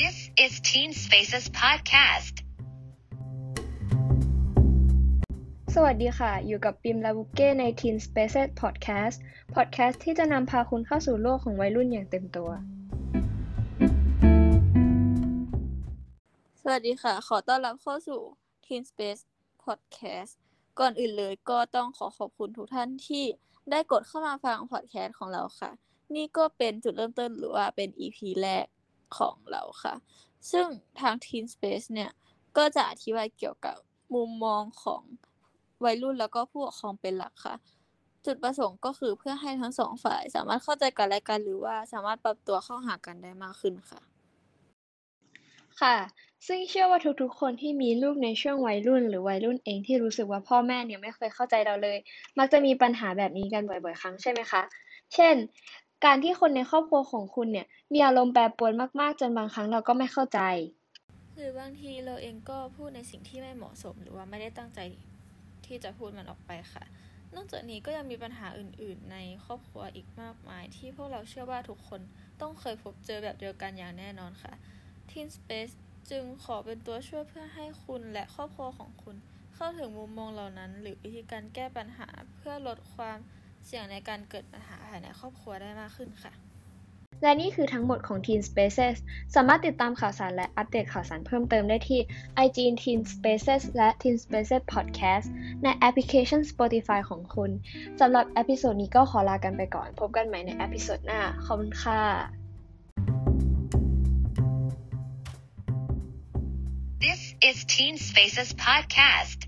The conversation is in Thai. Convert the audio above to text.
is Teen Spaces Podcast สวัสดีค่ะ อยู่กับปิมและบุกเก้ใน Teen Spaces Podcast Podcast ที่จะนำพาคุณเข้าสู่โลกของวัยรุ่นอย่างเต็มตัว สวัสดีค่ะ ขอต้อนรับเข้าสู่ Teen Space Podcast ก่อนอื่นเลยก็ต้องขอขอบคุณทุกท่านที่ได้กดเข้ามาฟังพอดแคสต์ของเราค่ะ นี่ก็เป็นจุดเริ่มต้นหรือว่าเป็น EP แรก ของเราค่ะ ซึ่งทาง Teen Space เนี่ยก็จะอธิบายเกี่ยวกับมุมมองของวัยรุ่นแล้วก็ผู้ปกครองเป็นหลักค่ะ จุดประสงค์ก็คือเพื่อให้ทั้งสองฝ่ายสามารถเข้าใจกันและกันหรือว่าสามารถปรับตัวเข้าหากันได้มากขึ้นค่ะ ค่ะ ซึ่งเชื่อว่าทุกๆ คนที่มีลูกในช่วงวัยรุ่น หรือวัยรุ่นเองที่รู้สึกว่าพ่อแม่เนี่ยไม่เคยเข้าใจเราเลย มักจะมีปัญหาแบบนี้กันบ่อยๆ ครั้งใช่ไหมคะ เช่น การที่คนในครอบครัวของคุณเนี่ย มีอารมณ์แปรปรวนมาก ๆ จนบางครั้งเราก็ไม่เข้าใจ หรือบางทีเราเองก็พูดในสิ่งที่ไม่เหมาะสมหรือว่าไม่ได้ตั้งใจที่จะพูดมันออกไปค่ะ นอกจากนี้ก็ยังมีปัญหาอื่น ๆ ในครอบครัวอีกมากมาย ที่พวกเราเชื่อว่าทุกคนต้องเคยพบเจอแบบเดียวกันอย่างแน่นอนค่ะ Teen Space จึงขอเป็นตัวช่วยเพื่อให้คุณและครอบครัวของคุณ เข้าถึงมุมมองเหล่านั้น หรือวิธีการแก้ปัญหาเพื่อลดความ เสี่ยงในการเกิดปัญหาภายในครอบครัวได้มากขึ้นค่ะ และนี่คือทั้งหมดของ Teen Spaces สามารถติดตามข่าวสารและอัปเดตข่าวสารเพิ่มเติมได้ที่ IG Teen Spaces และ Teen Spaces Podcast ในแอปพลิเคชัน Spotify ของคุณสำหรับเอพิโซดนี้ก็ขอลากันไปก่อน พบกันใหม่ในเอพิโซดหน้า ขอบคุณค่ะ This is Teen Spaces Podcast